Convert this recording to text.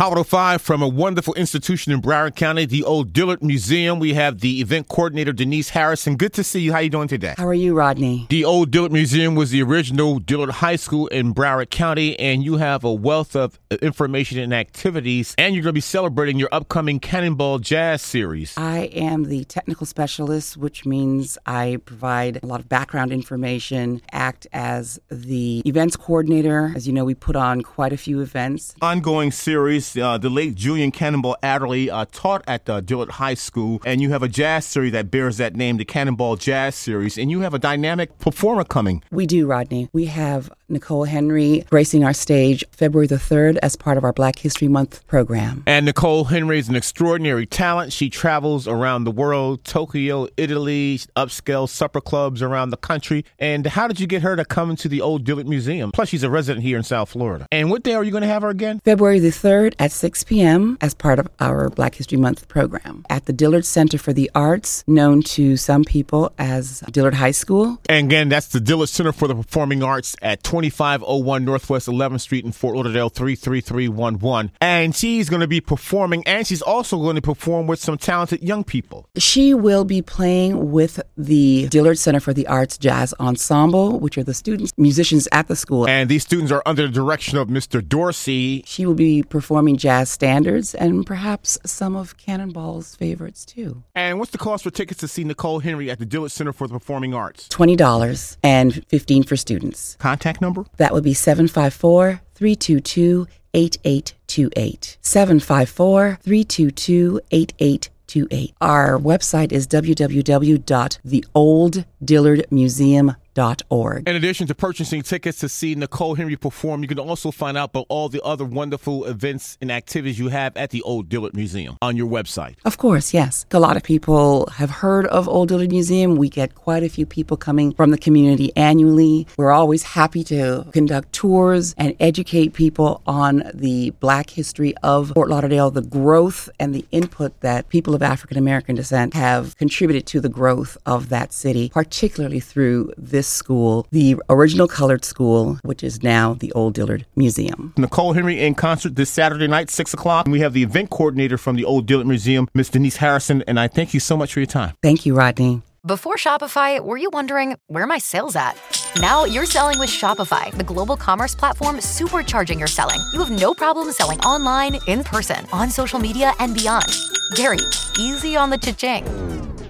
Hot 5 from a wonderful institution in Broward County, the Old Dillard Museum. We have the event coordinator, Denise Harrison. Good to see you. How are you doing today? How are you, Rodney? The Old Dillard Museum was the original Dillard High School in Broward County, and you have a wealth of uh, information and activities, and you're going to be celebrating your upcoming Cannonball Jazz series. I am the technical specialist, which means I provide a lot of background information, act as the events coordinator. As you know, we put on quite a few events. Ongoing series uh, the late Julian Cannonball Adderley uh, taught at uh, Dillard High School, and you have a jazz series that bears that name, the Cannonball Jazz Series, and you have a dynamic performer coming. We do, Rodney. We have Nicole Henry gracing our stage February the 3rd as part of our Black History Month program. And Nicole Henry is an extraordinary talent. She travels around the world, Tokyo, Italy, upscale supper clubs around the country. And how did you get her to come into the Old Dillard Museum? Plus, she's a resident here in South Florida. And what day are you going to have her again? February the 3rd at 6 p.m. as part of our Black History Month program at the Dillard Center for the Arts, known to some people as Dillard High School. And again, that's the Dillard Center for the Performing Arts at 2501 Northwest 11th Street in Fort Lauderdale 33311. And she's going to be performing, and she's also going to perform with some talented young people. She will be playing with the Dillard Center for the Arts Jazz Ensemble, which are the students, musicians at the school. And these students are under the direction of Mr. Dorsey. She will be performing jazz standards and perhaps some of Cannonball's favorites too. And what's the cost for tickets to see Nicole Henry at the Dillard Center for the Performing Arts? $20 and 15 for students. Contact number? That would be 754 322 8828. 754 322 8828. Our website is www.theolddillardmuseum.com in addition to purchasing tickets to see Nicole Henry perform, you can also find out about all the other wonderful events and activities you have at the Old Dillard Museum on your website. Of course, yes. A lot of people have heard of Old Dillard Museum. We get quite a few people coming from the community annually. We're always happy to conduct tours and educate people on the black history of Fort Lauderdale, the growth and the input that people of African American descent have contributed to the growth of that city, particularly through this this school, the original colored school, which is now the Old Dillard Museum. Nicole Henry in concert this Saturday night, 6 o'clock. And We have the event coordinator from the Old Dillard Museum, Miss Denise Harrison, and I thank you so much for your time. Thank you, Rodney. Before Shopify, were you wondering where my sales at? Now you're selling with Shopify, the global commerce platform supercharging your selling. You have no problem selling online, in person, on social media, and beyond. Gary, easy on the cha-ching.